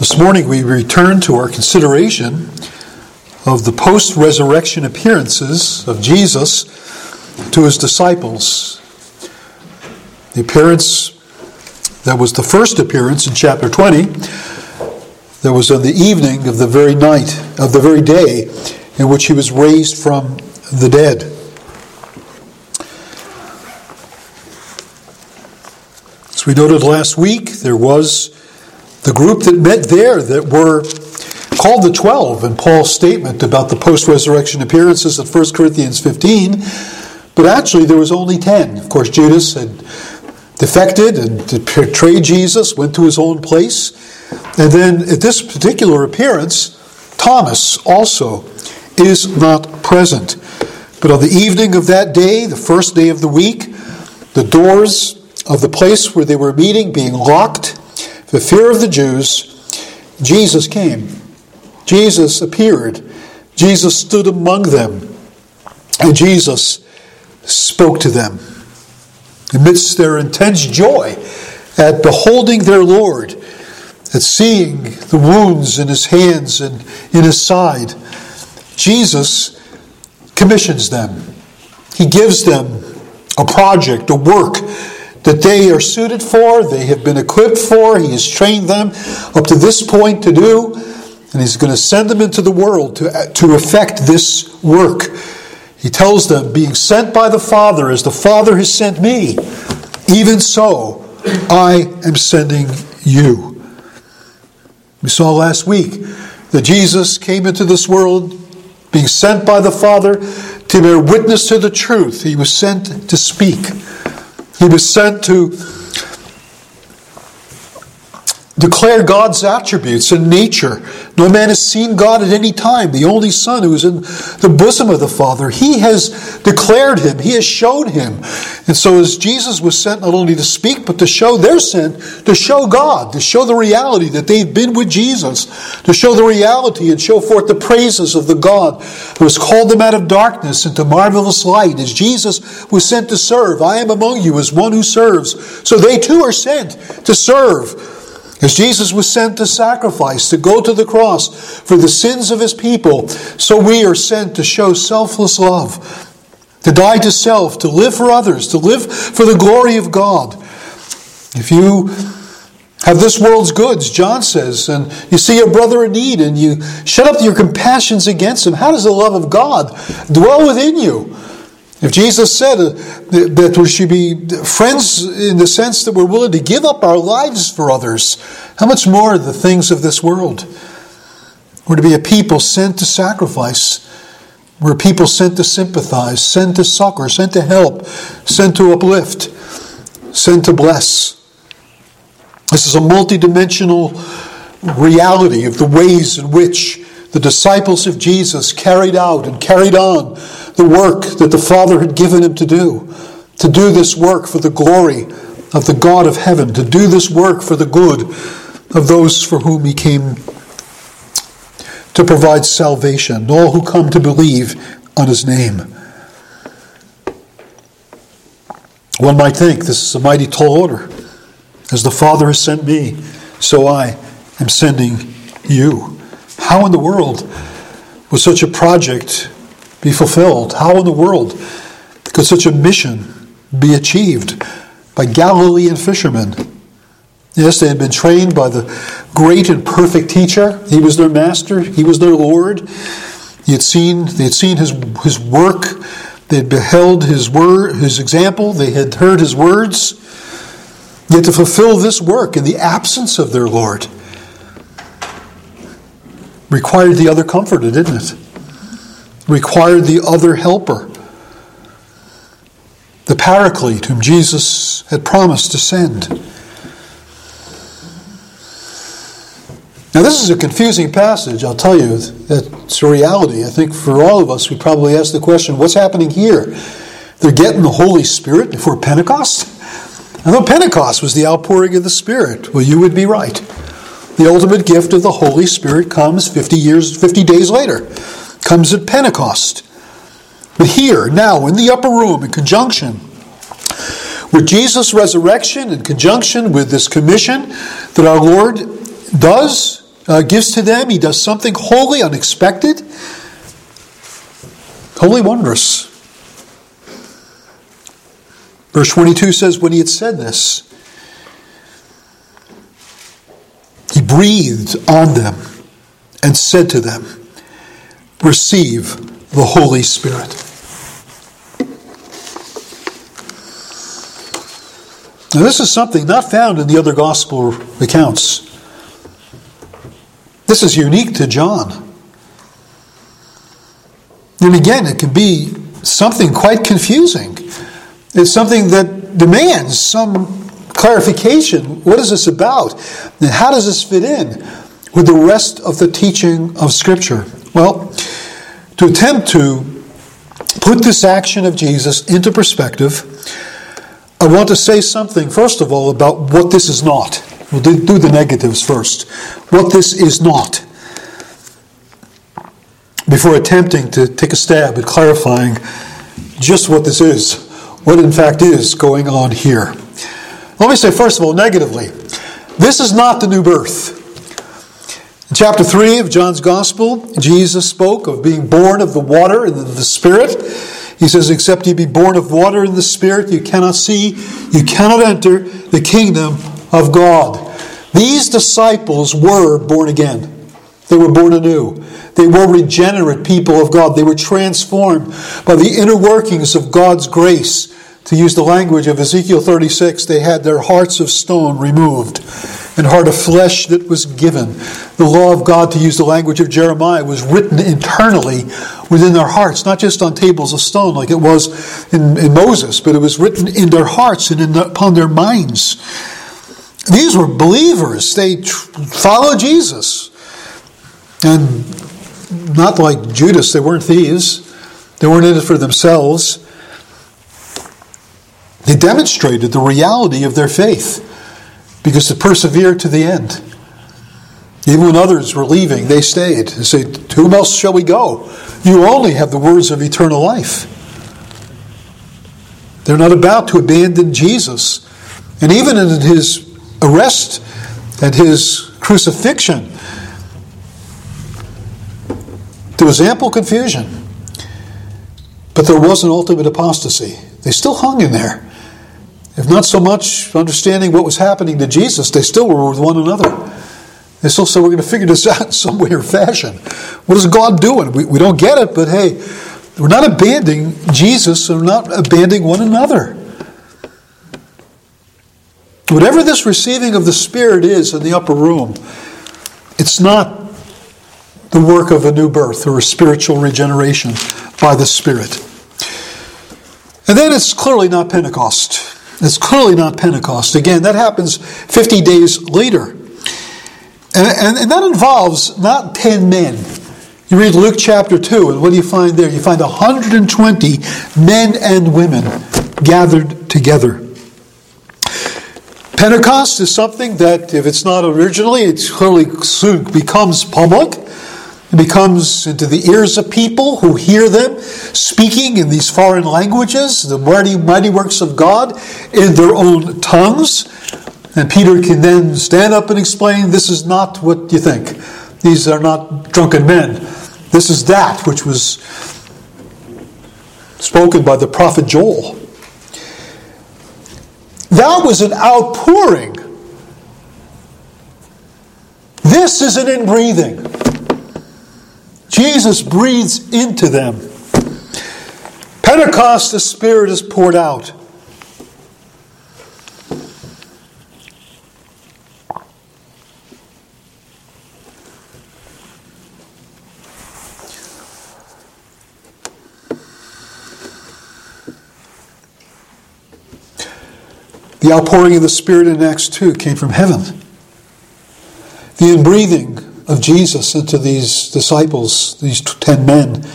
This morning we return to our consideration of the post resurrection appearances of Jesus to his disciples. The appearance that was the first appearance in chapter 20, that was on the evening of the very night, of the very day in which he was raised from the dead. As we noted last week, there was the group that met there that were called the Twelve in Paul's statement about the post resurrection appearances in 1 Corinthians 15, but actually there was only 10. Of course, Judas had defected and betrayed Jesus, went to his own place. And then at this particular appearance, Thomas also is not present. But on the evening of that day, the first day of the week, the doors of the place where they were meeting being locked, the fear of the Jews, Jesus came. Jesus appeared. Jesus stood among them. And Jesus spoke to them. Amidst their intense joy at beholding their Lord, at seeing the wounds in his hands and in his side, Jesus commissions them. He gives them a project, a work that they are suited for, they have been equipped for, He has trained them up to this point to do, and He's going to send them into the world to, to effect this work. He tells them, being sent by the Father as the Father has sent me, even so I am sending you. We saw last week that Jesus came into this world being sent by the Father to bear witness to the truth. He was sent to speak. He was sent to declare God's attributes and nature. No man has seen God at any time. The only Son who is in the bosom of the Father, He has declared Him, He has showed Him. And so, as Jesus was sent not only to speak, but to show, they're sent to show God, to show the reality that they've been with Jesus, to show the reality and show forth the praises of the God who has called them out of darkness into marvelous light. As Jesus was sent to serve, I am among you as one who serves. So they too are sent to serve. As Jesus was sent to sacrifice, to go to the cross for the sins of his people, so we are sent to show selfless love, to die to self, to live for others, to live for the glory of God. If you have this world's goods, John says, and you see your brother in need and you shut up your compassions against him, how does the love of God dwell within you? If Jesus said uh, that we should be friends in the sense that we're willing to give up our lives for others, how much more the things of this world? We're to be a people sent to sacrifice. We're people sent to sympathize, sent to succor, sent to help, sent to uplift, sent to bless. This is a multidimensional reality of the ways in which the disciples of Jesus carried out and carried on the work that the Father had given him to do, to do this work for the glory of the God of heaven, to do this work for the good of those for whom he came to provide salvation, all who come to believe on his name. One might think this is a mighty tall order. As the Father has sent me, so I am sending you. How in the world was such a project be fulfilled? How in the world could such a mission be achieved by Galilean fishermen? Yes, they had been trained by the great and perfect teacher. He was their master, he was their Lord. He had seen, they had seen his, his work, they had beheld his word, his example, they had heard his words. Yet to fulfill this work in the absence of their Lord, required the other comforter, didn't it? Required the other helper, the paraclete whom Jesus had promised to send. Now, this is a confusing passage, I'll tell you. That's a reality. I think for all of us, we probably ask the question what's happening here? They're getting the Holy Spirit before Pentecost? I thought Pentecost was the outpouring of the Spirit. Well, you would be right. The ultimate gift of the Holy Spirit comes 50 years, 50 days later, comes at Pentecost. But here, now, in the upper room, in conjunction with Jesus' resurrection, in conjunction with this commission that our Lord does uh, gives to them. He does something wholly unexpected, wholly wondrous. Verse 22 says, When he had said this, he breathed on them and said to them, Receive the Holy Spirit. Now, this is something not found in the other gospel accounts. This is unique to John. And again, it can be something quite confusing. It's something that demands some clarification. What is this about? And how does this fit in with the rest of the teaching of Scripture? Well, to attempt to put this action of Jesus into perspective, I want to say something, first of all, about what this is not. We'll do, the negatives first. What this is not. Before attempting to take a stab at clarifying just what this is, what in fact is going on here. Let me say, first of all, negatively, this is not the new birth. In chapter 3 of John's Gospel, Jesus spoke of being born of the water and the Spirit. He says, Except you be born of water and the Spirit, you cannot see, you cannot enter the kingdom of God. These disciples were born again. They were born anew. They were regenerate people of God. They were transformed by the inner workings of God's grace. To use the language of Ezekiel 36, they had their hearts of stone removed and heart of flesh that was given. The law of God, to use the language of Jeremiah, was written internally within their hearts, not just on tables of stone like it was in, in Moses, but it was written in their hearts and the, upon their minds. These were believers. They tr- followed Jesus. And not like Judas, they weren't thieves. They weren't in it for themselves. They demonstrated the reality of their faith because they persevered to the end. Even when others were leaving, they stayed. They said, To whom else shall we go? You only have the words of eternal life. They're not about to abandon Jesus. And even in his arrest and his crucifixion, there was ample confusion. But there was an ultimate apostasy. They still hung in there. If not so much understanding what was happening to Jesus, they still were with one another. They still said, We're going to figure this out in some way or fashion. What is God doing? We, we don't get it, but hey, we're not abandoning Jesus and we're not abandoning one another. Whatever this receiving of the Spirit is in the upper room, it's not the work of a new birth or a spiritual regeneration by the Spirit. And then it's clearly not Pentecost. It's clearly not Pentecost. Again, that happens 50 days later. And, and, and, that involves not 10 men. You read Luke chapter 2, and what do you find there? You find 120 men and women gathered together. Pentecost is something that, if it's not originally, it clearly soon becomes public. It becomes into the ears of people who hear them speaking in these foreign languages, the mighty, mighty works of God in their own tongues. And Peter can then stand up and explain this is not what you think. These are not drunken men. This is that which was spoken by the prophet Joel. That was an outpouring. This is an inbreathing. Jesus breathes into them. Pentecost, the Spirit is poured out. The outpouring of the Spirit in Acts 2 came from heaven. The inbreathing of Jesus into these disciples, these ten men,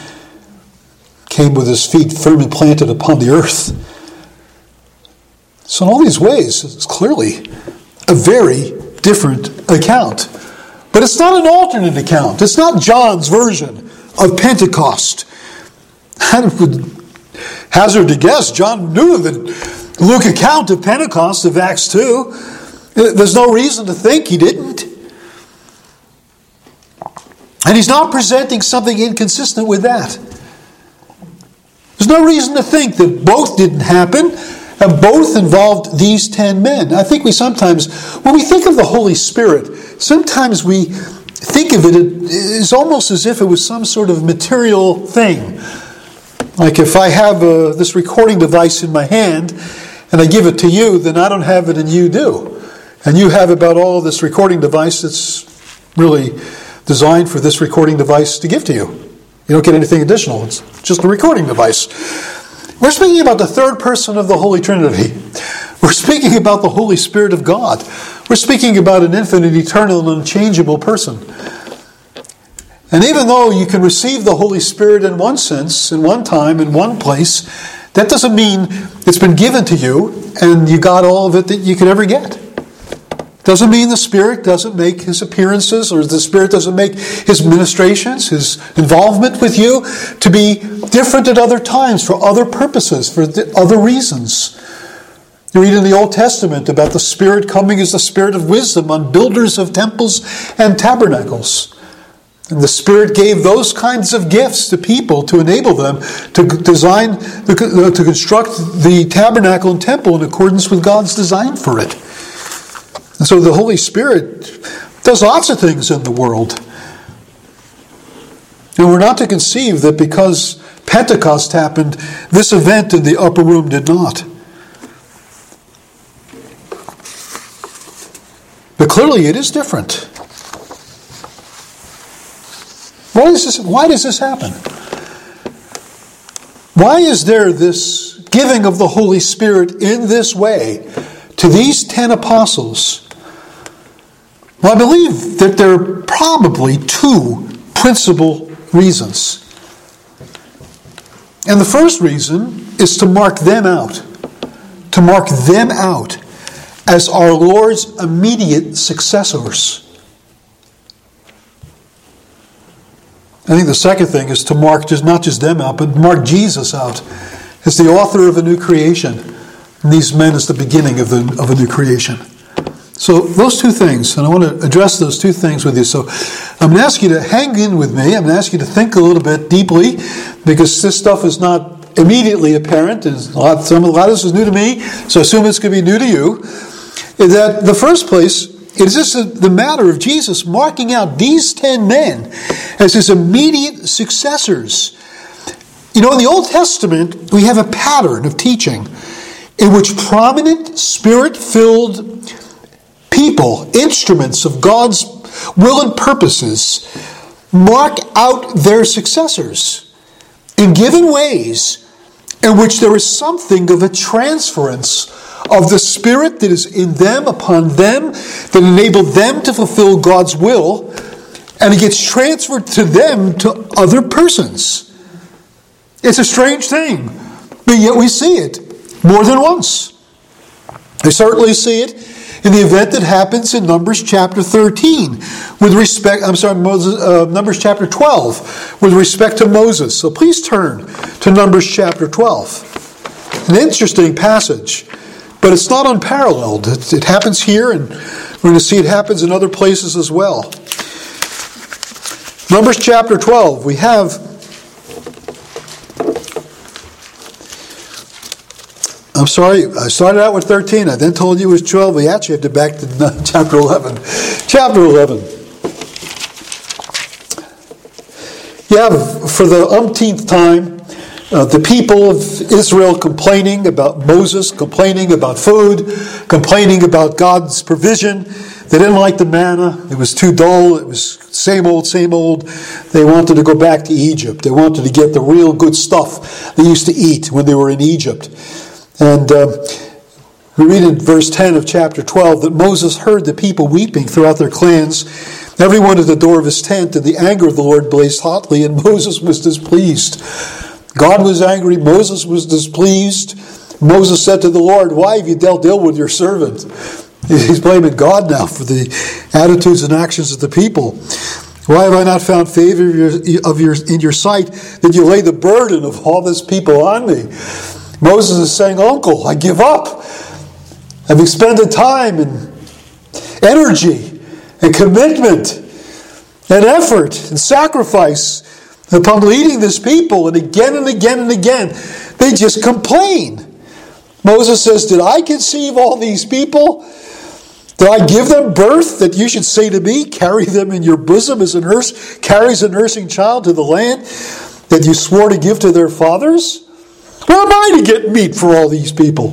came with his feet firmly planted upon the earth. So, in all these ways, it's clearly a very different account. But it's not an alternate account. It's not John's version of Pentecost. I would hazard to guess John knew the Luke account of Pentecost of Acts 2. There's no reason to think he didn't. And he's not presenting something inconsistent with that. There's no reason to think that both didn't happen and both involved these ten men. I think we sometimes, when we think of the Holy Spirit, sometimes we think of it as almost as if it was some sort of material thing. Like if I have a, uh, this recording device in my hand and I give it to you, then I don't have it and you do. And you have about all this recording device that's really designed for this recording device to give to you. You don't get anything additional, it's just a recording device. We're speaking about the third person of the Holy Trinity. We're speaking about the Holy Spirit of God. We're speaking about an infinite, eternal, and unchangeable person. And even though you can receive the Holy Spirit in one sense, in one time, in one place, that doesn't mean it's been given to you and you got all of it that you could ever get. Doesn't mean the Spirit doesn't make his appearances or the Spirit doesn't make his ministrations, his involvement with you to be different at other times for other purposes, for other reasons. You read in the Old Testament about the Spirit coming as the Spirit of wisdom on builders of temples and tabernacles. And the Spirit gave those kinds of gifts to people to enable them to design, uh, to construct the tabernacle and temple in accordance with God's design for it. And so the Holy Spirit does lots of things in the world. And we're not to conceive that because Pentecost happened, this event in the upper room did not. But clearly it is different. Why, is this, why does this happen? Why is there this giving of the Holy Spirit in this way to these ten apostles? Well, I believe that there are probably two principal reasons. And the first reason is to mark them out, to mark them out as our Lord's immediate successors. I think the second thing is to mark just not just them out, but mark Jesus out as the author of a new creation, and these men as the beginning of, the, of a new creation. So, those two things, and I want to address those two things with you. So, I'm going to ask you to hang in with me. I'm going to ask you to think a little bit deeply because this stuff is not immediately apparent. And a lot, some, a lot of this is new to me, so assume it's going to be new to you. Is that the first place, it is just the matter of Jesus marking out these ten men as his immediate successors. You know, in the Old Testament, we have a pattern of teaching in which prominent, spirit filled people, instruments of God's will and purposes, mark out their successors in given ways in which there is something of a transference of the Spirit that is in them upon them that enable them to fulfill God's will, and it gets transferred to them to other persons. It's a strange thing, but yet we see it more than once. I certainly see it in the event that happens in Numbers chapter 13 with respect, I'm sorry, Moses, uh, Numbers chapter 12 with respect to Moses. So please turn to Numbers chapter 12. An interesting passage, but it's not unparalleled. It, it happens here, and we're going to see it happens in other places as well. Numbers chapter 12, we have I'm sorry, I started out with 13. I then told you it was 12. We actually have to back to chapter 11. Chapter 11. Yeah, for the umpteenth time, uh, the people of Israel complaining about Moses, complaining about food, complaining about God's provision. They didn't like the manna. It was too dull. It was same old, same old. They wanted to go back to Egypt. They wanted to get the real good stuff they used to eat when they were in Egypt. And uh, we read in verse 10 of chapter 12 that Moses heard the people weeping throughout their clans, everyone at the door of his tent, and the anger of the Lord blazed hotly, and Moses was displeased. God was angry, Moses was displeased. Moses said to the Lord, Why have you dealt ill with your servant? He's blaming God now for the attitudes and actions of the people. Why have I not found favor of your, of your, in your sight that you lay the burden of all this people on me? Moses is saying, Uncle, I give up. I've expended time and energy and commitment. and effort and sacrifice upon leading this people, and again and again and again, they just complain. Moses says, Did I conceive all these people? Did I give them birth that you should say to me, Carry them in your bosom as a nurse carries a nursing child to the land that you swore to give to their fathers? Where am I to get meat for all these people?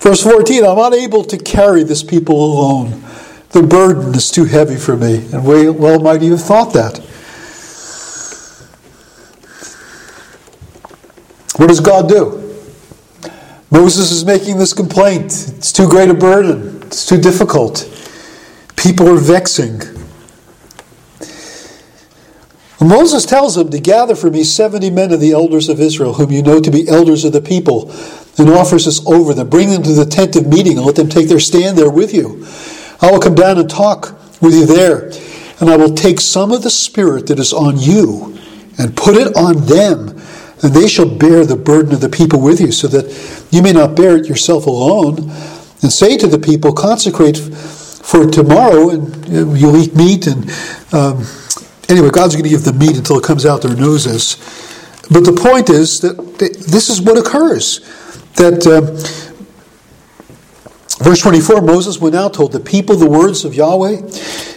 Verse 14 I'm unable to carry this people alone. The burden is too heavy for me. And we well might you have thought that. What does God do? Moses is making this complaint. It's too great a burden. It's too difficult. People are vexing. Moses tells them to gather for me 70 men of the elders of Israel, whom you know to be elders of the people, and offers this over them. Bring them to the tent of meeting and let them take their stand there with you. I will come down and talk with you there, and I will take some of the Spirit that is on you and put it on them, and they shall bear the burden of the people with you, so that you may not bear it yourself alone. And say to the people, Consecrate for tomorrow, and you'll eat meat and. Um, Anyway, God's going to give them meat until it comes out their noses. But the point is that this is what occurs. That uh, verse 24 Moses went out, told the people the words of Yahweh.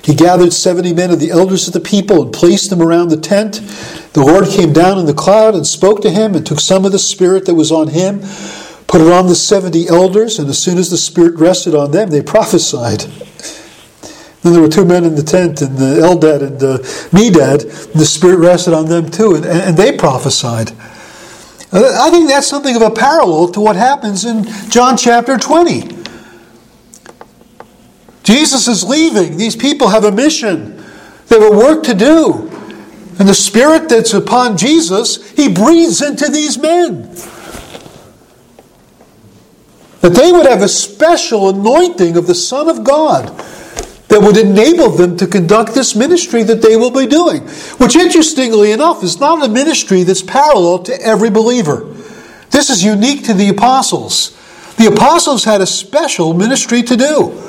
He gathered 70 men of the elders of the people and placed them around the tent. The Lord came down in the cloud and spoke to him and took some of the spirit that was on him, put it on the 70 elders, and as soon as the spirit rested on them, they prophesied. Then there were two men in the tent, and the Eldad and the Medad, and the Spirit rested on them too, and, and they prophesied. I think that's something of a parallel to what happens in John chapter 20. Jesus is leaving. These people have a mission, they have a work to do. And the Spirit that's upon Jesus, He breathes into these men. That they would have a special anointing of the Son of God that would enable them to conduct this ministry that they will be doing. Which, interestingly enough, is not a ministry that's parallel to every believer. This is unique to the apostles. The apostles had a special ministry to do.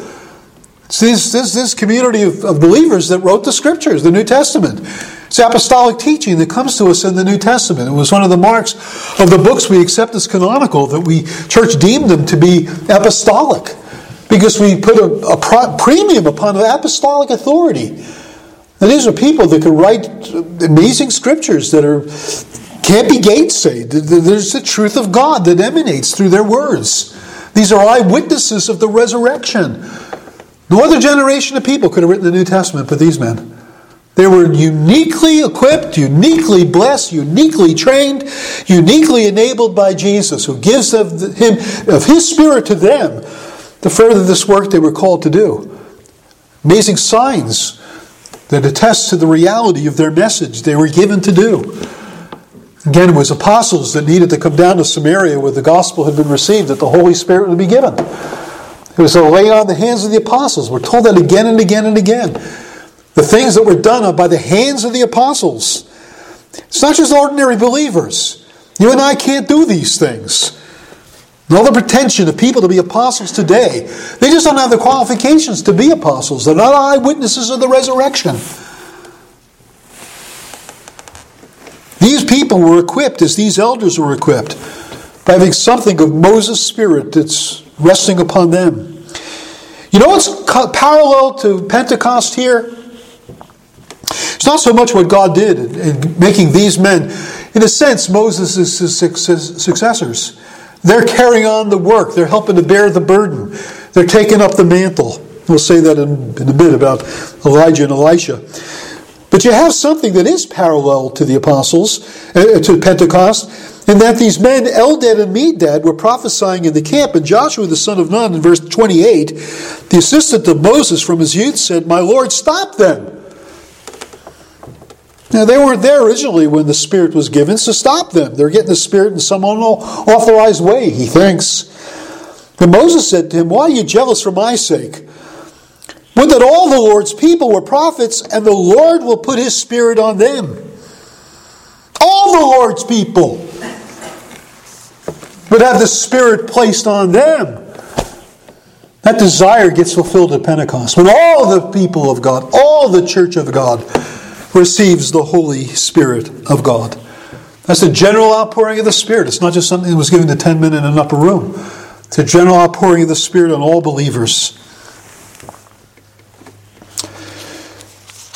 It's this, this, this community of, of believers that wrote the scriptures, the New Testament. It's apostolic teaching that comes to us in the New Testament. It was one of the marks of the books we accept as canonical that we church deemed them to be apostolic because we put a, a premium upon apostolic authority. And these are people that can write amazing scriptures that are can't be gainsayed. There's the truth of God that emanates through their words. These are eyewitnesses of the resurrection. No other generation of people could have written the New Testament but these men. They were uniquely equipped, uniquely blessed, uniquely trained, uniquely enabled by Jesus, who gives of him of his spirit to them to further this work they were called to do. Amazing signs that attest to the reality of their message they were given to do. Again, it was apostles that needed to come down to Samaria where the gospel had been received, that the Holy Spirit would be given. It was to lay on the hands of the apostles. We're told that again and again and again. The things that were done are by the hands of the apostles. It's not just ordinary believers. You and I can't do these things. And all the pretension of people to be apostles today, they just don't have the qualifications to be apostles. They're not eyewitnesses of the resurrection. These people were equipped as these elders were equipped by having something of Moses' spirit that's resting upon them. You know what's parallel to Pentecost here? It's not so much what God did in making these men, in a sense, Moses' successors. They're carrying on the work, they're helping to bear the burden, they're taking up the mantle. We'll say that in, in a bit about Elijah and Elisha. But you have something that is parallel to the apostles, uh, to Pentecost, in that these men, Eldad and Medad, were prophesying in the camp, and Joshua the son of Nun, in verse 28, the assistant of Moses from his youth, said, My Lord, stop them. Now, they weren't there originally when the Spirit was given, so stop them. They're getting the Spirit in some unauthorized way, he thinks. But Moses said to him, Why are you jealous for my sake? Would that all the Lord's people were prophets, and the Lord will put his Spirit on them. All the Lord's people would have the Spirit placed on them. That desire gets fulfilled at Pentecost when all the people of God, all the church of God, receives the Holy Spirit of God. That's the general outpouring of the Spirit. It's not just something that was given to 10 men in an upper room, it's a general outpouring of the Spirit on all believers.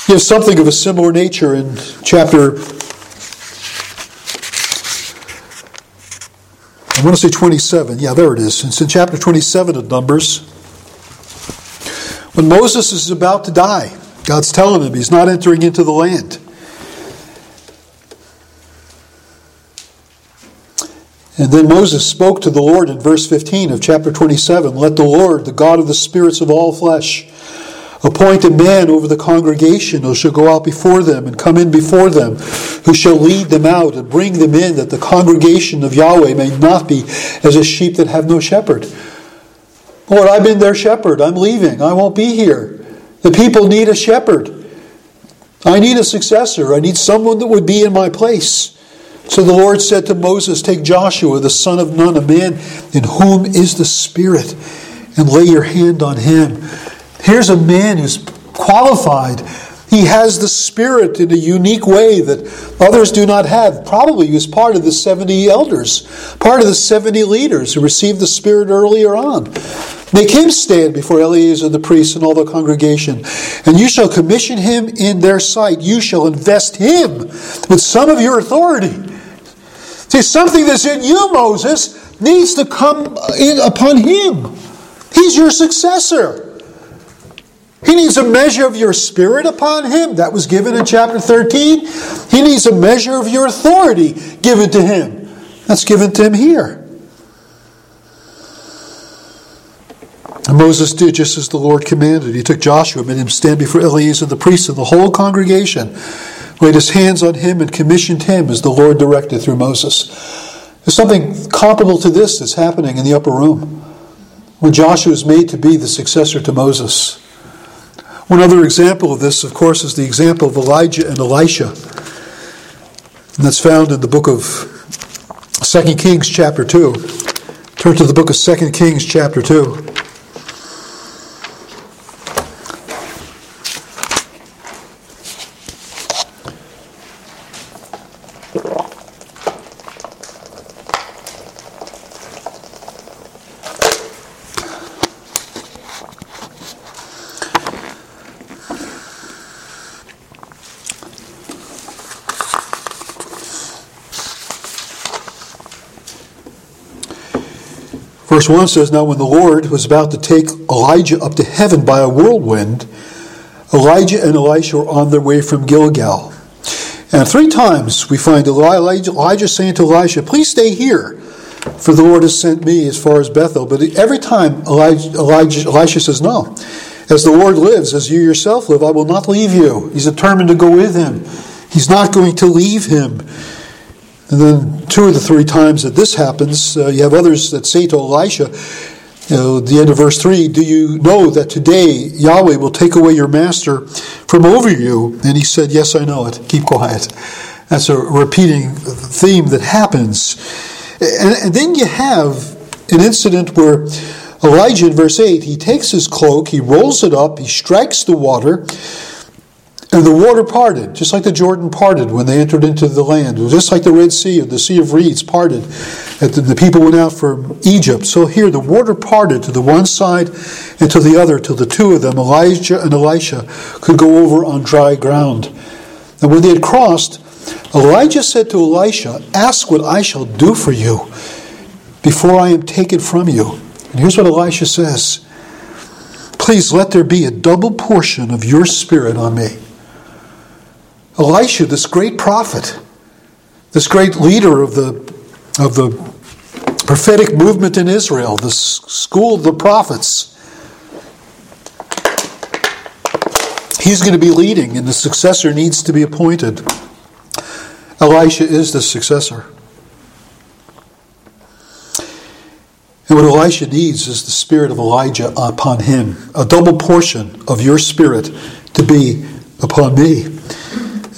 You have something of a similar nature in chapter, I want to say 27. Yeah, there it is. It's in chapter 27 of Numbers. When Moses is about to die, God's telling him he's not entering into the land. And then Moses spoke to the Lord in verse 15 of chapter 27 Let the Lord, the God of the spirits of all flesh, appoint a man over the congregation who shall go out before them and come in before them, who shall lead them out and bring them in, that the congregation of Yahweh may not be as a sheep that have no shepherd. Lord, I've been their shepherd. I'm leaving. I won't be here. The people need a shepherd. I need a successor. I need someone that would be in my place. So the Lord said to Moses, Take Joshua, the son of Nun, a man in whom is the Spirit, and lay your hand on him. Here's a man who's qualified. He has the Spirit in a unique way that others do not have. Probably he was part of the 70 elders, part of the 70 leaders who received the Spirit earlier on. Make him stand before Eleazar the priest and all the congregation, and you shall commission him in their sight. You shall invest him with some of your authority See, something that's in you, Moses, needs to come in upon him. He's your successor. He needs a measure of your spirit upon him. That was given in chapter 13. He needs a measure of your authority given to him. That's given to him here. And Moses did just as the Lord commanded. He took Joshua, made him stand before Eleazar the priest and the whole congregation laid his hands on him and commissioned him as the Lord directed through Moses. There's something comparable to this that's happening in the upper room when Joshua is made to be the successor to Moses. One other example of this, of course, is the example of Elijah and Elisha. And that's found in the book of 2 Kings, chapter 2. Turn to the book of 2 Kings, chapter 2. Verse 1 says, Now when the Lord was about to take Elijah up to heaven by a whirlwind, Elijah and Elisha were on their way from Gilgal. And three times we find Elijah, saying to Elisha, Please stay here, for the Lord has sent me as far as Bethel. But every time Elijah, Elijah, Elisha says, No. As the Lord lives, as you yourself live, I will not leave you. He's determined to go with him. He's not going to leave him. And then two of the three times that this happens, uh, you have others that say to Elisha, you know, the end of verse 3, Do you know that today Yahweh will take away your master from over you? And he said, Yes, I know it. Keep quiet. That's a repeating theme that happens. And, and then you have an incident where Elijah, in verse 8, he takes his cloak, he rolls it up, he strikes the water, and the water parted, just like the Jordan parted when they entered into the land. Just like the Red Sea the Sea of Reeds parted. The, the people went out from Egypt. So here the water parted to the one side and to the other, till the two of them, Elijah and Elisha, could go over on dry ground. And when they had crossed, Elijah said to Elisha, Ask what I shall do for you before I am taken from you. And here's what Elisha says Please let there be a double portion of your spirit on me. Elisha, this great prophet, this great leader of the, of the prophetic movement in Israel, the school of the prophets, he's going to be leading, and the successor needs to be appointed. Elisha is the successor. And what Elisha needs is the spirit of Elijah upon him, a double portion of your spirit to be upon me.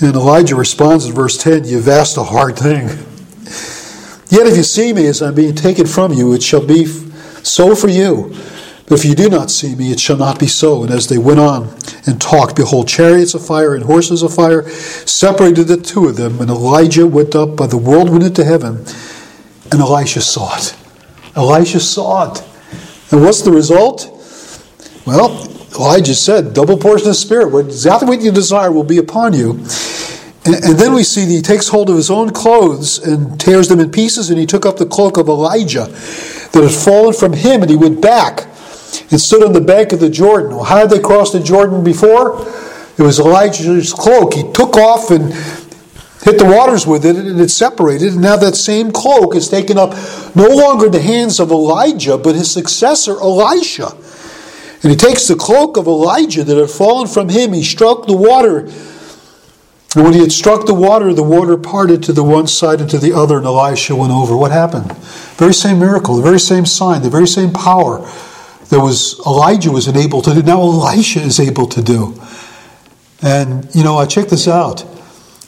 And Elijah responds in verse 10 You've asked a hard thing. Yet if you see me as I'm being taken from you, it shall be so for you. But if you do not see me, it shall not be so. And as they went on and talked, behold, chariots of fire and horses of fire separated the two of them. And Elijah went up by the whirlwind into heaven, and Elisha saw it. Elisha saw it. And what's the result? Well, Elijah said, double portion of spirit, exactly what you desire will be upon you. And, then we see that he takes hold of his own clothes and tears them in pieces, and he took up the cloak of Elijah that had fallen from him, and he went back and stood on the bank of the Jordan. Well, how had they crossed the Jordan before? It was Elijah's cloak. He took off and hit the waters with it, and it separated. And now that same cloak is taken up no longer in the hands of Elijah, but his successor, Elisha. And he takes the cloak of Elijah that had fallen from him, he struck the water and when he had struck the water, the water parted to the one side and to the other, and Elisha went over. What happened? Very same miracle, the very same sign, the very same power that was Elijah was able to do. Now Elisha is able to do. And you know, I check this out.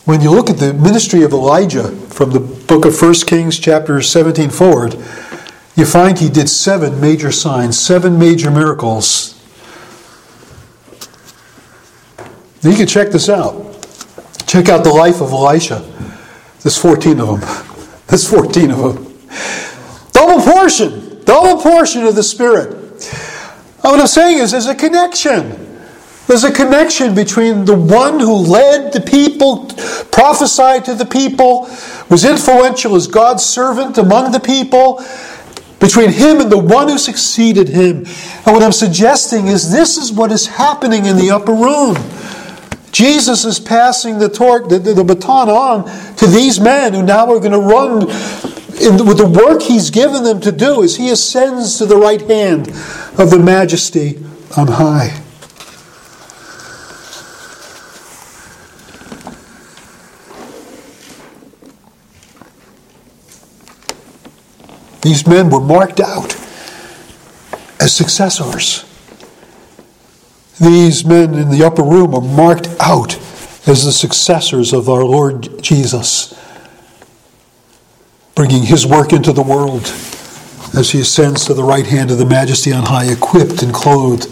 When you look at the ministry of Elijah from the book of 1 Kings, chapter 17 forward, you find he did seven major signs, seven major miracles. You can check this out. Check out the life of Elisha. There's 14 of them. There's 14 of them. Double portion. Double portion of the Spirit. What I'm saying is there's a connection. There's a connection between the one who led the people, prophesied to the people, was influential as God's servant among the people, between him and the one who succeeded him. And what I'm suggesting is this is what is happening in the upper room. Jesus is passing the torch, the, the, the baton on to these men who now are going to run in, with the work he's given them to do as he ascends to the right hand of the majesty on high. These men were marked out as successors. These men in the upper room are marked out as the successors of our Lord Jesus, bringing his work into the world as he ascends to the right hand of the majesty on high, equipped and clothed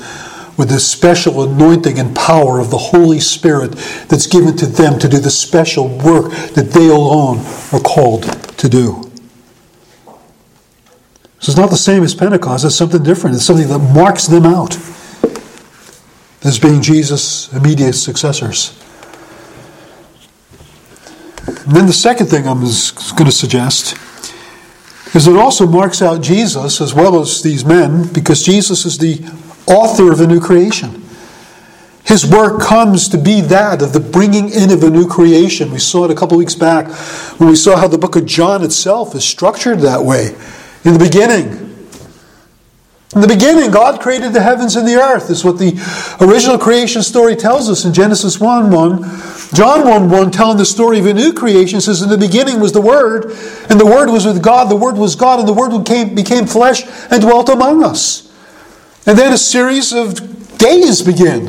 with this special anointing and power of the Holy Spirit that's given to them to do the special work that they alone are called to do. So it's not the same as Pentecost, it's something different. It's something that marks them out as being Jesus' immediate successors. And then the second thing I'm going to suggest is it also marks out Jesus as well as these men because Jesus is the author of a new creation. His work comes to be that of the bringing in of a new creation. We saw it a couple weeks back when we saw how the book of John itself is structured that way. In the beginning, in the beginning, God created the heavens and the earth. Is what the original creation story tells us in Genesis 1 1. John 1 1, telling the story of a new creation, says, In the beginning was the Word, and the Word was with God, the Word was God, and the Word became, became flesh and dwelt among us. And then a series of days begin.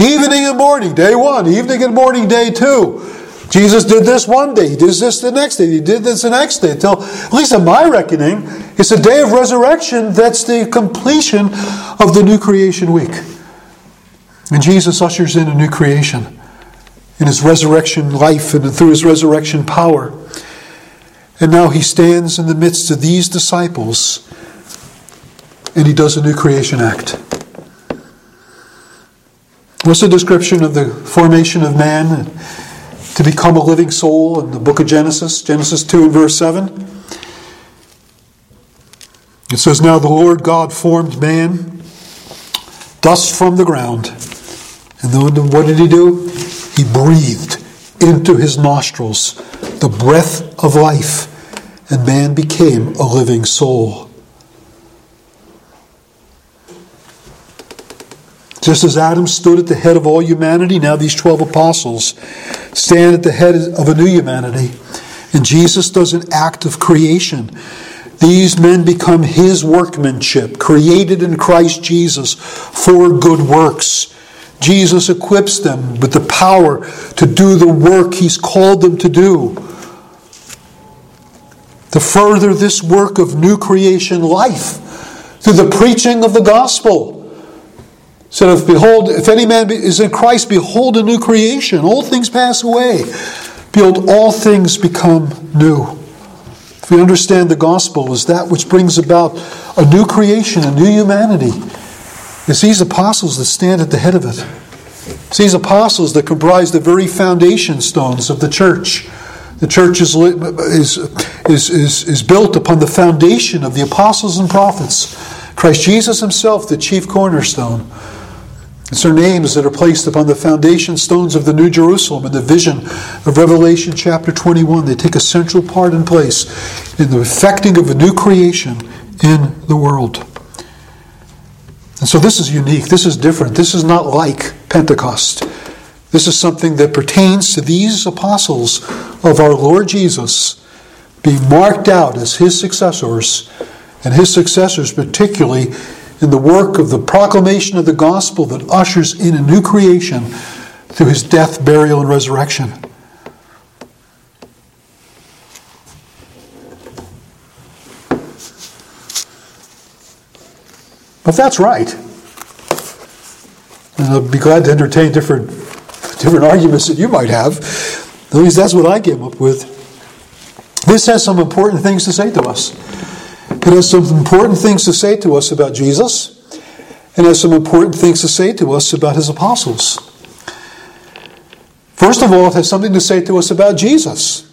Evening and morning, day one, evening and morning, day two. Jesus did this one day, he did this the next day, he did this the next day. Until, at least in my reckoning, it's the day of resurrection that's the completion of the new creation week. And Jesus ushers in a new creation in his resurrection life and through his resurrection power. And now he stands in the midst of these disciples and he does a new creation act. What's the description of the formation of man? To become a living soul in the book of Genesis, Genesis 2 and verse 7. It says, Now the Lord God formed man, dust from the ground. And then what did he do? He breathed into his nostrils the breath of life, and man became a living soul. Just as Adam stood at the head of all humanity, now these 12 apostles stand at the head of a new humanity. And Jesus does an act of creation. These men become his workmanship, created in Christ Jesus for good works. Jesus equips them with the power to do the work he's called them to do. To further this work of new creation life through the preaching of the gospel. Said, if behold, if any man is in Christ, behold a new creation. All things pass away. Behold, all things become new. If we understand the gospel as that which brings about a new creation, a new humanity, it's these apostles that stand at the head of it. It's these apostles that comprise the very foundation stones of the church. The church is, is, is, is, is built upon the foundation of the apostles and prophets. Christ Jesus himself, the chief cornerstone. It's their names that are placed upon the foundation stones of the New Jerusalem in the vision of Revelation chapter 21. They take a central part in place in the effecting of a new creation in the world. And so this is unique. This is different. This is not like Pentecost. This is something that pertains to these apostles of our Lord Jesus being marked out as his successors, and his successors, particularly in the work of the proclamation of the gospel that ushers in a new creation through his death, burial, and resurrection. If that's right, and I'll be glad to entertain different, different arguments that you might have. At least that's what I came up with. This has some important things to say to us. It has some important things to say to us about Jesus, and has some important things to say to us about his apostles. First of all, it has something to say to us about Jesus.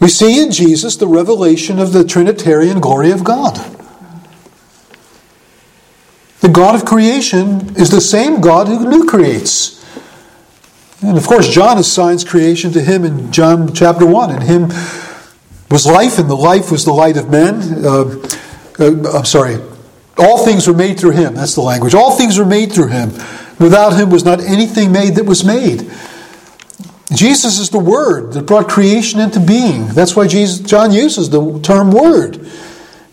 We see in Jesus the revelation of the Trinitarian glory of God. The God of creation is the same God who new creates. And of course, John assigns creation to him in John chapter 1. In him was life, and the life was the light of men. Uh, uh, I'm sorry. All things were made through him. That's the language. All things were made through him. Without him was not anything made that was made. Jesus is the Word that brought creation into being. That's why Jesus, John uses the term Word.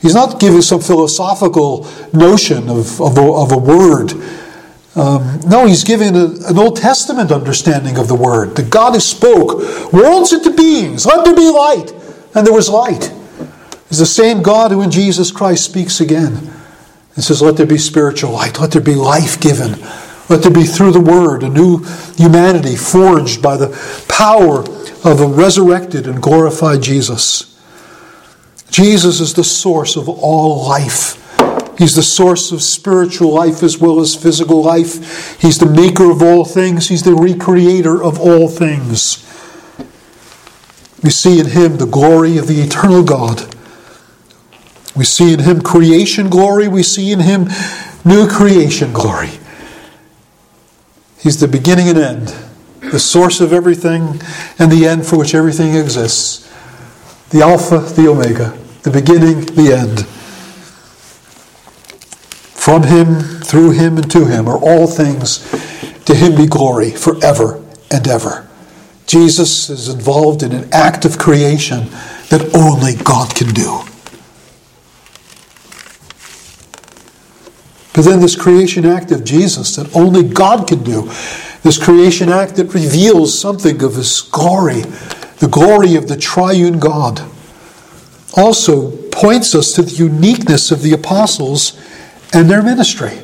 He's not giving some philosophical notion of, of, a, of a word. Um, no, he's giving a, an Old Testament understanding of the word. That God has spoke worlds into beings. Let there be light. And there was light. It's the same God who in Jesus Christ speaks again and says, Let there be spiritual light. Let there be life given. Let there be through the word a new humanity forged by the power of a resurrected and glorified Jesus. Jesus is the source of all life. He's the source of spiritual life as well as physical life. He's the maker of all things. He's the recreator of all things. We see in him the glory of the eternal God. We see in him creation glory. We see in him new creation glory. He's the beginning and end, the source of everything, and the end for which everything exists. The Alpha, the Omega the beginning, the end. From him, through him, and to him are all things. To him be glory forever and ever. Jesus is involved in an act of creation that only God can do. But then, this creation act of Jesus that only God can do, this creation act that reveals something of His glory, the glory of the triune God also points us to the uniqueness of the apostles and their ministry.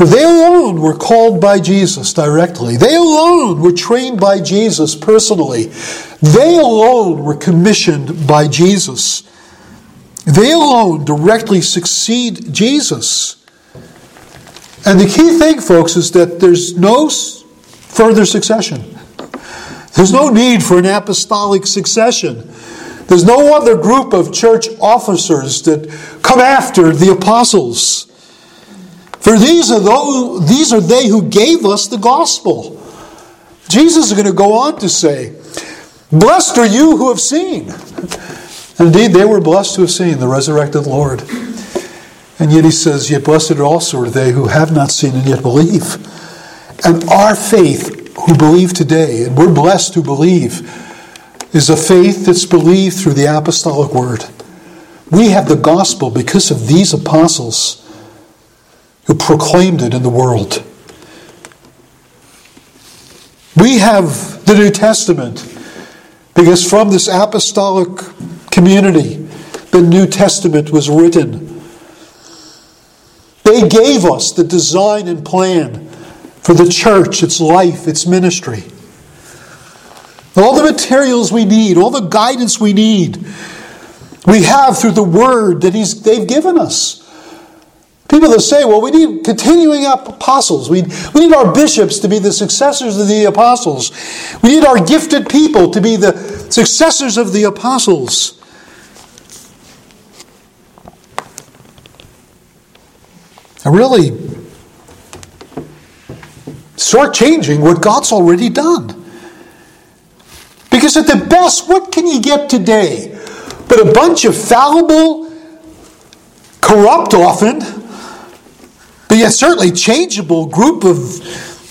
For they alone were called by Jesus directly. They alone were trained by Jesus personally. They alone were commissioned by Jesus. They alone directly succeed Jesus. And the key thing, folks, is that there's no further succession. There's no need for an apostolic succession. There's no other group of church officers that come after the apostles. For these are, those, these are they who gave us the gospel. Jesus is going to go on to say, Blessed are you who have seen. Indeed, they were blessed to have seen the resurrected Lord. And yet he says, Yet blessed also are they who have not seen and yet believe. And our faith who believe today, and we're blessed to believe, is a faith that's believed through the apostolic word. We have the gospel because of these apostles who proclaimed it in the world. We have the New Testament because from this apostolic community, the New Testament was written. They gave us the design and plan for the church, its life, its ministry. All the materials we need, all the guidance we need, we have through the word that he's, they've given us. People that say, well, we need continuing apostles. We, we need our bishops to be the successors of the apostles. We need our gifted people to be the successors of the apostles. And really, start changing what God's already done. Because at the best, what can you get today? But a bunch of fallible, corrupt often, but yet certainly changeable group of,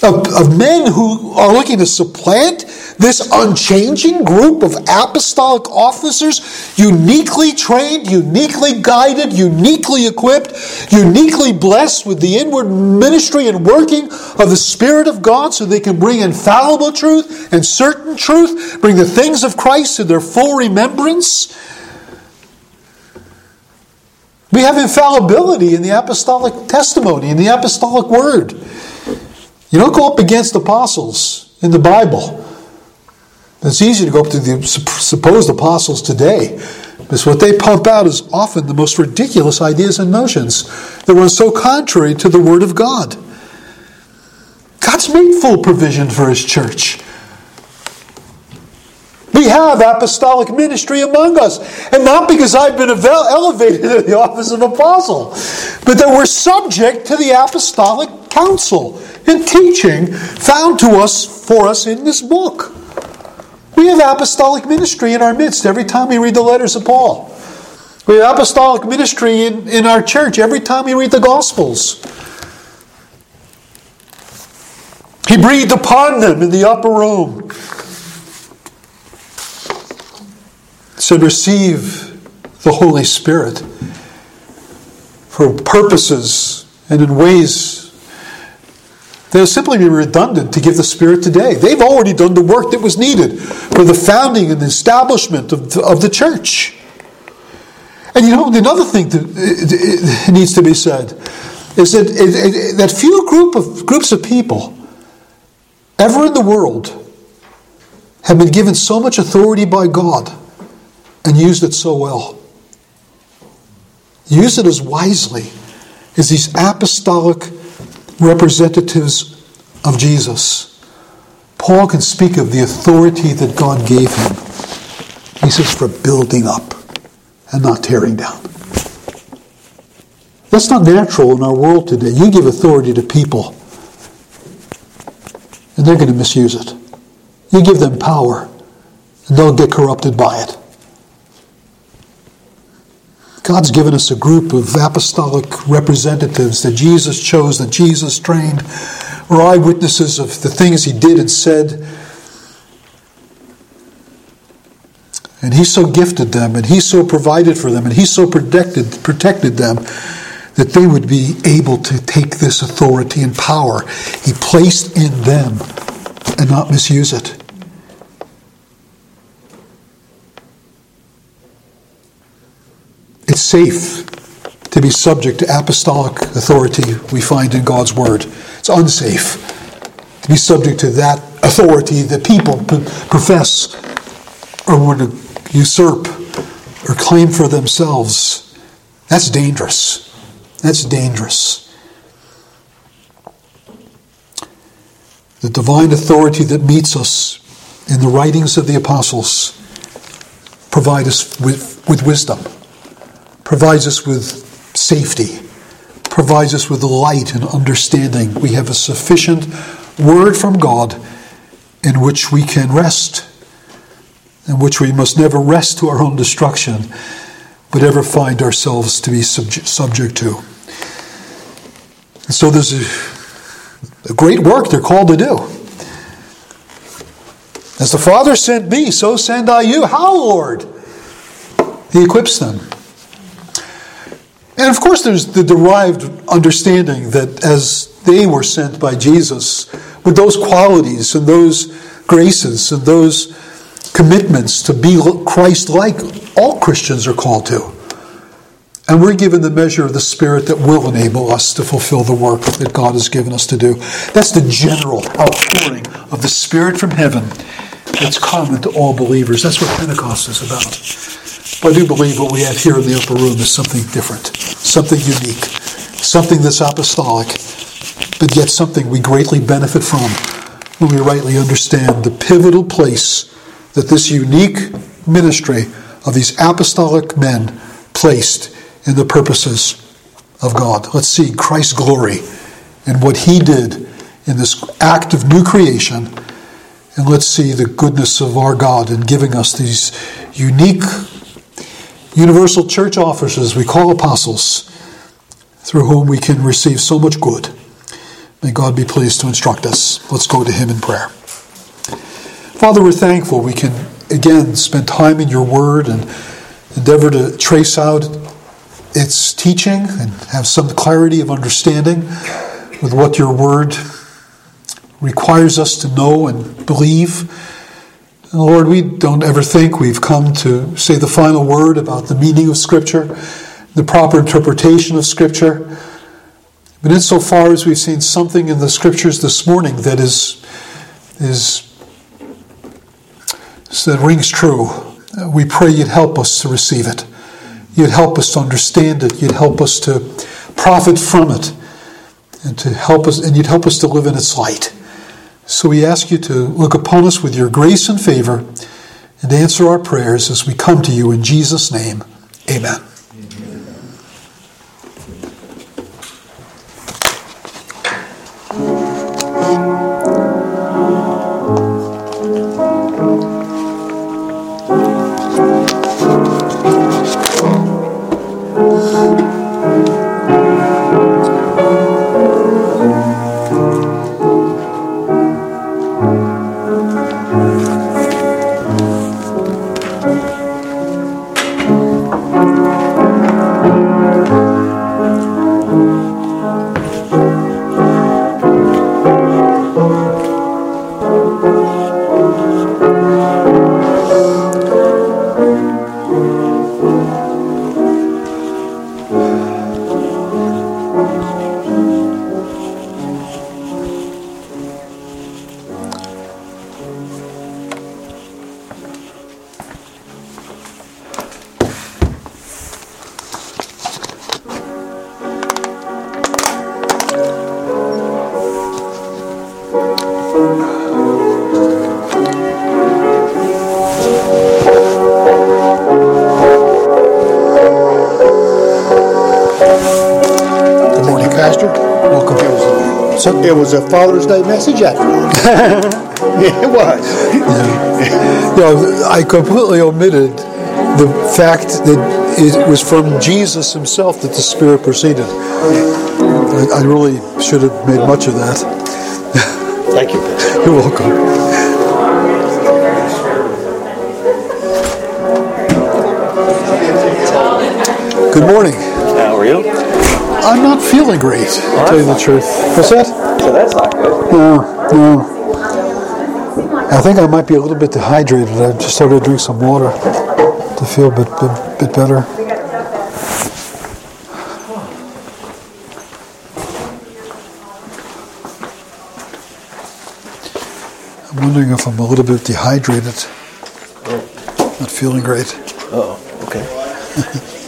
of, of men who are looking to supplant this unchanging group of apostolic officers, uniquely trained, uniquely guided, uniquely equipped, uniquely blessed with the inward ministry and working of the Spirit of God so they can bring infallible truth and certain truth, bring the things of Christ to their full remembrance. We have infallibility in the apostolic testimony, in the apostolic word. You don't go up against apostles in the Bible. It's easy to go up to the supposed apostles today because what they pump out is often the most ridiculous ideas and notions that run so contrary to the Word of God. God's made full provision for His church. We have apostolic ministry among us. And not because I've been elevated to the office of apostle, but that we're subject to the apostolic counsel and teaching found to us for us in this book. We have apostolic ministry in our midst every time we read the letters of Paul. We have apostolic ministry in, in our church every time we read the Gospels. He breathed upon them in the upper room. Said, receive the Holy Spirit for purposes and in ways They'll simply be redundant to give the Spirit today. They've already done the work that was needed for the founding and establishment of the, of the church. And you know, another thing that needs to be said is that, that few group of, groups of people ever in the world have been given so much authority by God and used it so well. Use it as wisely as these apostolic representatives of Jesus. Paul can speak of the authority that God gave him. He says, for building up and not tearing down. That's not natural in our world today. You give authority to people, and they're going to misuse it. You give them power, and they'll get corrupted by it. God's given us a group of apostolic representatives that Jesus chose, that Jesus trained, were eyewitnesses of the things he did and said. And he so gifted them, and he so provided for them, and he so protected, protected them that they would be able to take this authority and power he placed in them and not misuse it. It's safe to be subject to apostolic authority we find in God's Word. It's unsafe to be subject to that authority that people profess or want to usurp or claim for themselves. That's dangerous. That's dangerous. The divine authority that meets us in the writings of the apostles provide us with, with wisdom provides us with safety, provides us with light and understanding. We have a sufficient word from God in which we can rest, in which we must never rest to our own destruction, but ever find ourselves to be subject, subject to. And so there's a, a great work they're called to do. As the Father sent me, so send I you. How, Lord? He equips them. And of course, there's the derived understanding that as they were sent by Jesus with those qualities and those graces and those commitments to be Christ like, all Christians are called to. And we're given the measure of the Spirit that will enable us to fulfill the work that God has given us to do. That's the general outpouring of the Spirit from heaven that's common to all believers. That's what Pentecost is about. But I do believe what we have here in the upper room is something different, something unique, something that's apostolic, but yet something we greatly benefit from when we rightly understand the pivotal place that this unique ministry of these apostolic men placed in the purposes of God. Let's see Christ's glory and what he did in this act of new creation. And let's see the goodness of our God in giving us these unique universal church officers we call apostles, through whom we can receive so much good. May God be pleased to instruct us. Let's go to him in prayer. Father, we're thankful we can again spend time in your word and endeavor to trace out its teaching and have some clarity of understanding with what your word requires us to know and believe. And Lord, we don't ever think we've come to say the final word about the meaning of Scripture, the proper interpretation of Scripture. But insofar as we've seen something in the Scriptures this morning that is, is that rings true, uh, we pray you'd help us to receive it. You'd help us to understand it. You'd help us to profit from it. And to help us and you'd help us to live in its light. So we ask you to look upon us with your grace and favor and answer our prayers as we come to you in Jesus' name. Amen. So it was a Father's Day message after all. it was. You know, I completely omitted the fact that it was from Jesus himself that the Spirit proceeded. I, I really should have made much of that. Thank you. You're welcome. Good morning. How are you? I'm not feeling great, to tell you the truth. What's that? So that's not good. No, no. I think I might be a little bit dehydrated. I just started to drink some water to feel a bit, bit, bit better. I'm wondering if I'm a little bit dehydrated. Not feeling great. Oh, okay.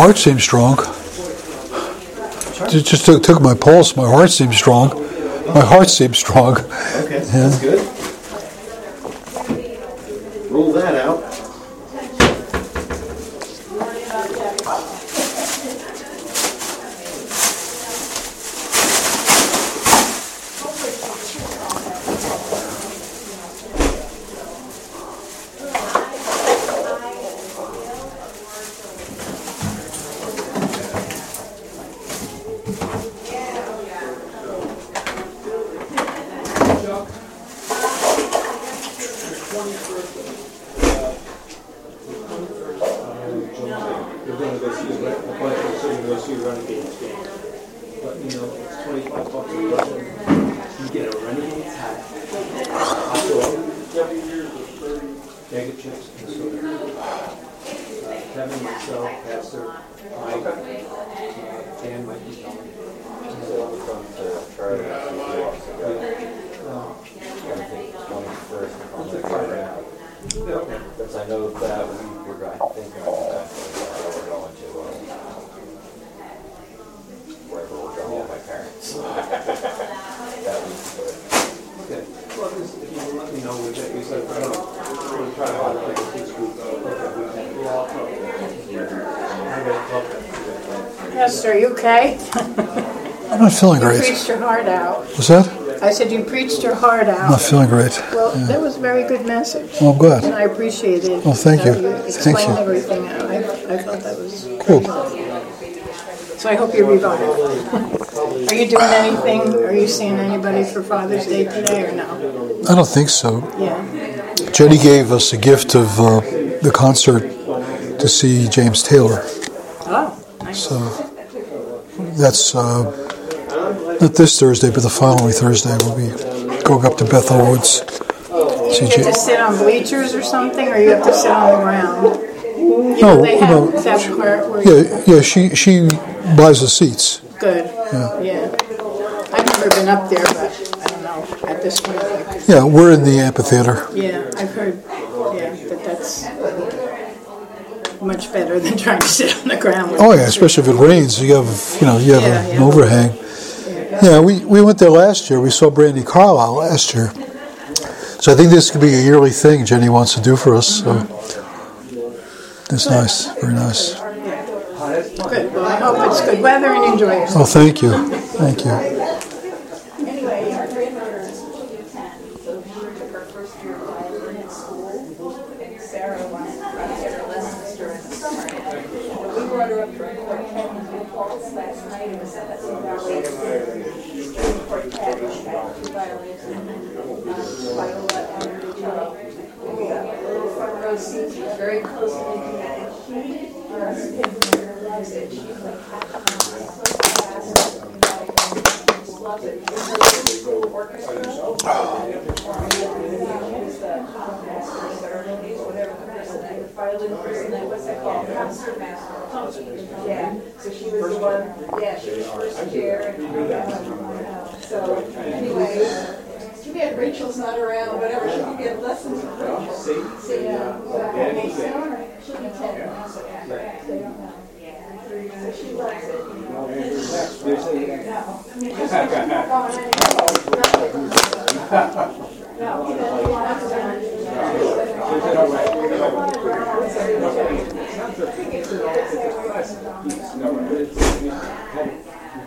Heart seems strong. Just, just took, took my pulse. My heart seems strong. My heart seems strong. Okay, that's good. Rule that out. You're gonna go see the, Ren- the budget, so you're gonna go see the Renegades game. But, you know, it's twenty-five bucks a person. You get a Renegades hat. hot dog, Bag of chips and soda. Uh, Kevin, myself, Pastor, Mike, uh, Dan might be coming. Okay. Because I know that we were, I think, uh, we're going to, uh, wherever we're going with my parents. That was good. Okay, well, this, if you let me know with that, you said, I don't know, we're gonna try to have like a kids group, uh, okay, we can, yeah, I'll talk to you. I gotta talk to Pastor, are you okay? I'm not feeling You great. You preached your heart out. Was that? I said you preached your heart out. I'm not feeling great. Well, that was a very good message. Well, I'm glad. And I appreciate it. Well, thank you. You Thank explained you. everything. I, I thought that was Cool. So I hope you're revived. Are you doing anything? Are you seeing anybody for Father's Day today or no? I don't think so. Yeah. Jenny gave us a gift of uh, the concert to see James Taylor. Oh, nice. So that's uh, not this Thursday, but the following Thursday. We'll be going up to Bethel Woods. See You get to sit on bleachers or something, or you have to sit on the ground? You No, know, they no. have that part you yeah, yeah. She she buys the seats. Good, yeah. I've never been up there, but I don't know, at this point, Yeah, we're in the amphitheater. yeah, I've heard, yeah, that that's much better than trying to sit on the ground. Oh yeah, especially if it rains, you have you know you have Yeah, an yeah. overhang. Yeah, we, we went there last year. We saw Brandi Carlile last year. So I think this could be a yearly thing Jenny wants to do for us. So mm-hmm. it's nice, very nice. Good, well, I hope it's good weather and enjoy yourself. Oh, thank you, thank you. Anyway, her grandmother's ten, so she took her first year of violin in school, and Sarah wants to try to get her lessons during the summer. And we brought her up to quartet in New Falls last night, it was at the ballet. String quartet, she had two violins and uh, viola and the cello. And we got little front row seats, very close to the and she, uh, realized that she's like half an hour, so fast, you know, and just loves it. Whatever the person, the violin person, that- what's that called? Concert master. Yeah, so she was the one, yeah, she was first chair. and, uh, So, anyway, too bad Rachel's not around, whatever, she could get lessons from Rachel. See, yeah. She'll be ten now, so yeah. So, yeah. So she loves it, you know. There's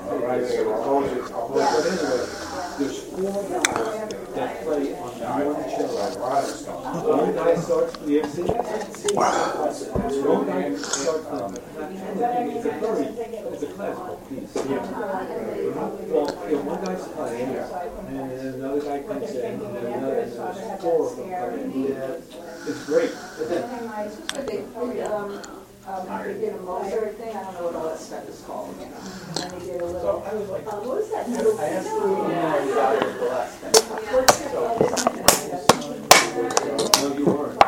four guys that play on one cello. One guy starts, you that? One guy starts on the It's a it's classical piece. Well, one guy's playing, and then another guy comes in, and then another, and there's four of them It's great. They, um, they did a Mozart thing, I don't know what all that stuff is called. And they did a little, um, what was that middle? No, you weren't.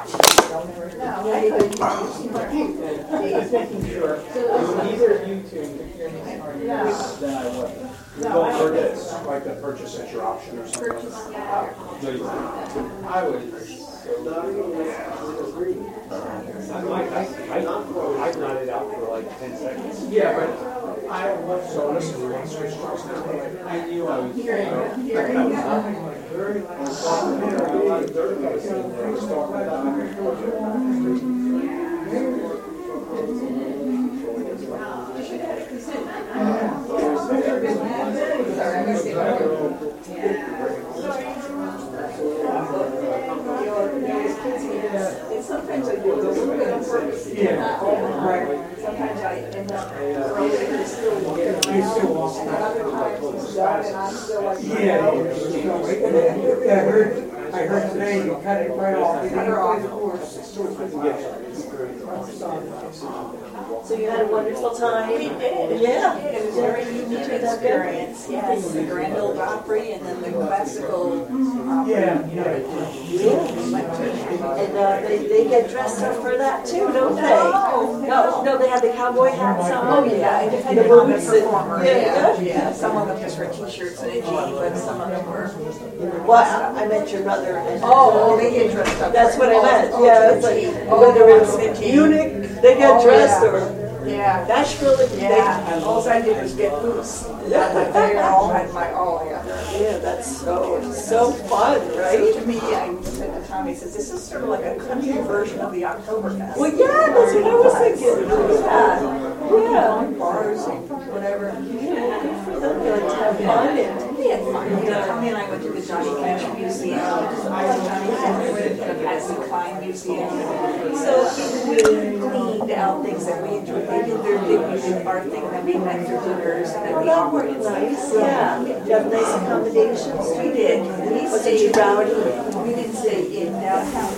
Either of you two, if you're in harmony, then I would. Don't forget. Like a purchase at your option or something. No, you weren't. I would. I might, I, I, I nodded out for like ten seconds. Yeah, but I left, so listen, we want to switch cars now. I knew I was. And sometimes I do a little bit on purpose. Not all the time. Sometimes I end up early and still walking around. And other times he's done and I'm still like. Yeah. I heard, I heard today you cut it right off. Cut her off. So you had a wonderful time? We did. Yeah. It was a very unique experience, yes, the Grand Ole Opry and then the classical opera. Yeah, yeah. And uh, they, they get dressed up for that too, don't they? No, No, no, they have the cowboy hats on. Oh, yeah, depending on the boots performer, Yeah, yeah, yeah. yeah, some of them just wear t-shirts and a jean, but some of them were. Well, I I met your brother and. Oh, they get dressed up. That's what I meant, Oh, yeah, it's like, oh, whether it's vintage. Munich, they get Oh, dressed, yeah. or Yeah, Nashville, they. yeah, all I did was get boots. They all had my, oh, yeah. Yeah, that's so, so fun, So right? to me, I said to Tommy, says, this is sort of like a country version of the Oktoberfest. Well, yeah, that's what I was thinking. Yeah. Yeah. Bars and whatever. They like to have fun and. We had fun. You know, Tommy and I went to the Johnny Cash Museum. I to Johnny Cash, the Patsy Cline Museum. So we cleaned out things that we enjoyed. They did their we did our thing, then we went for dinners and then we all worked nice, yeah. You have nice accommodations. We did. We stayed, rowdy? we didn't stay in downtown.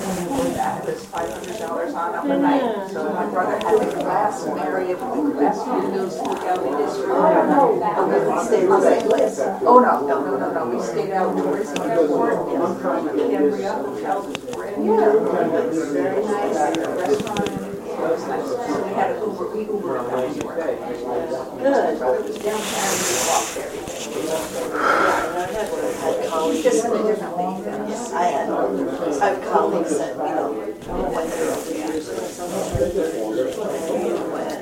That was five hundred dollars on up a night. So my brother had a glass area the glass windows to look out in his room. And we list. Oh, no, no, no, no, no. We stayed outdoors in the airport. The Cambria Hotel was brand new. It was very nice. The restaurant. It was nice. So we had an Uber, we Ubered and forth. Good. It was downtown, we walked everything. Had, had colleagues. Just in a different league than us. I had, I have colleagues that, you know, went there over the years. and some went.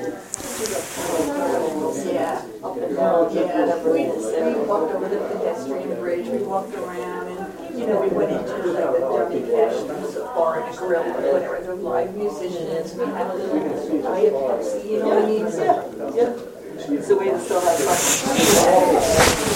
Yeah. Yeah, we, we walked over the pedestrian bridge, we walked around and, you know, we went into like the Johnny Cash, there was bar and grill or whatever, the live musicians, we had a little diet Pepsi, you know what I mean? So, Yeah, it's a way to still have fun.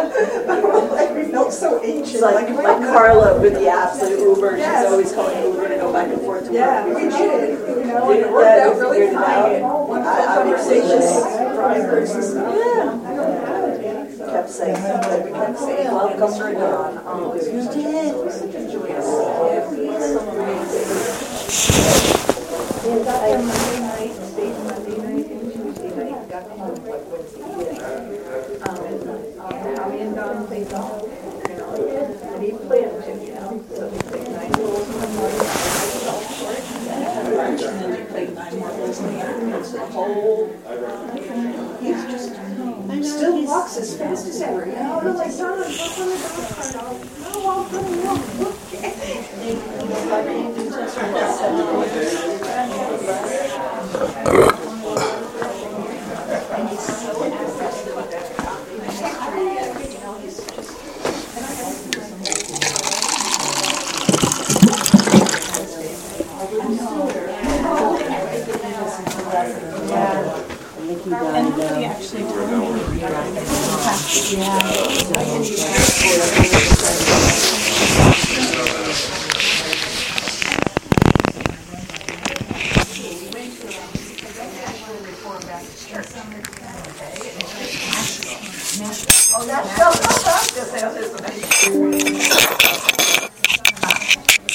Like, we felt so ancient, like, like, like Carla with the apps and Uber, she's always calling Uber to go back and forth to work. Yeah, we did, you know, it worked out really fine. out. One I- I would say conversation, just- drivers. Yeah. Kept saying, But we kept saying, welcome to Dawn. Oh, it was such a, it was such a joyous, yeah, we had some amazing. We got there Monday night, stayed Monday night and Tuesday night, got home like Wednesday evening. Um, and, um, Tommy and Don played golf, you know, and he planned to, you know, so we played nine holes in the morning, nine golf course, and then we played nine more holes in the afternoon, so the whole, he's just, still walks as fast as ever, know, I'm like, golf cart, I'll, I'll walk, I'll walk, And he's so interested with that company history, and, you know, he's just, And we actually oh, that's, no, no, that's just, that's just amazing.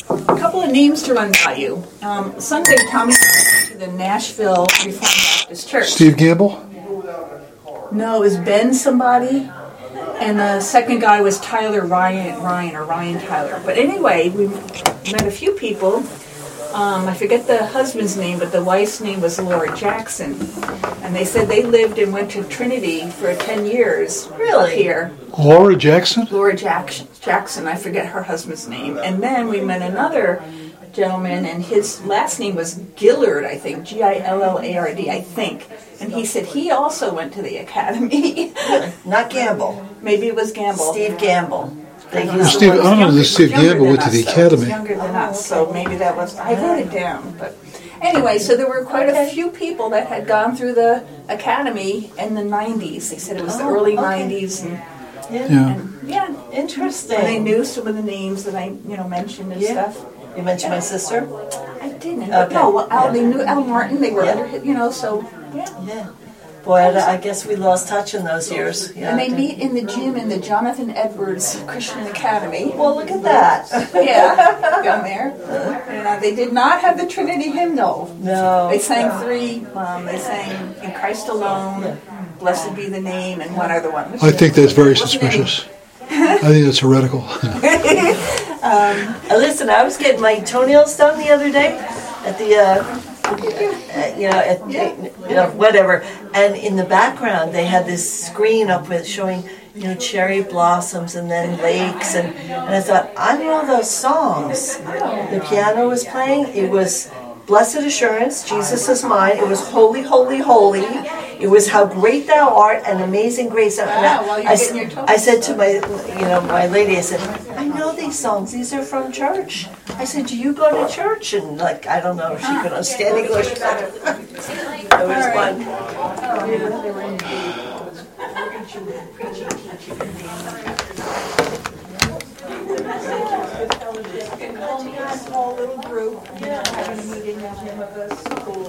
A couple of of names to you. Um, Sunday, Tommy went to the Nashville Reformed Baptist Church. Steve Gamble? No, it was Ben somebody, and the second guy was Tyler Ryan, Ryan or Ryan Tyler. But anyway, we met a few people. Um, I forget the husband's name, but the wife's name was Laura Jackson, and they said they lived and went to Trinity for ten years. Really? Here, Laura Jackson? Laura Jackson. Jackson, I forget her husband's name. And then we met another gentleman, and his last name was Gillard, I think, G I L L A R D, I think. And he said he also went to the academy. Not Gamble, Maybe it was Gamble. Steve Gamble. They I don't used know. Steve- I don't know younger- that Steve Gamble went to the academy. Younger than us, so maybe that was. I wrote it down, but anyway, so there were quite a few people that had gone through the academy in the '90s. They said it was the Oh, early okay. '90s, and, Yeah. and yeah, Interesting. and they knew some of the names that I, you know, mentioned and Yeah. stuff. You mentioned my sister? I didn't. Okay. no, well, Al, they knew Al Martin. They were Yeah. under, you know, so yeah. Yeah. Boy, I, I guess we lost touch in those years. Yeah. And they meet in the gym in the Jonathan Edwards Christian Academy. Well, look at that. Yeah, down there. And uh, they did not have the Trinity hymnal. No. They sang three. Um, they sang "In Christ Alone," "Blessed Be the Name," and one other one. I think that's very suspicious. I think that's heretical. Uh, listen, I was getting my toenails done the other day at the, uh, uh, you know, at, you know, whatever. And in the background, they had this screen up with showing, you know, cherry blossoms and then lakes. And, and I thought, I know those songs. The piano was playing. It was Blessed Assurance, Jesus is mine. It was Holy, Holy, Holy. It was How Great Thou Art and Amazing Grace. And I- I, getting your toes I said to my, you know, my lady, I said, I know these songs. These are from church. I said, do you go to church? And like, I don't know if she could understand English. it was fun. Oh. Small little group, having a meeting at him of a school.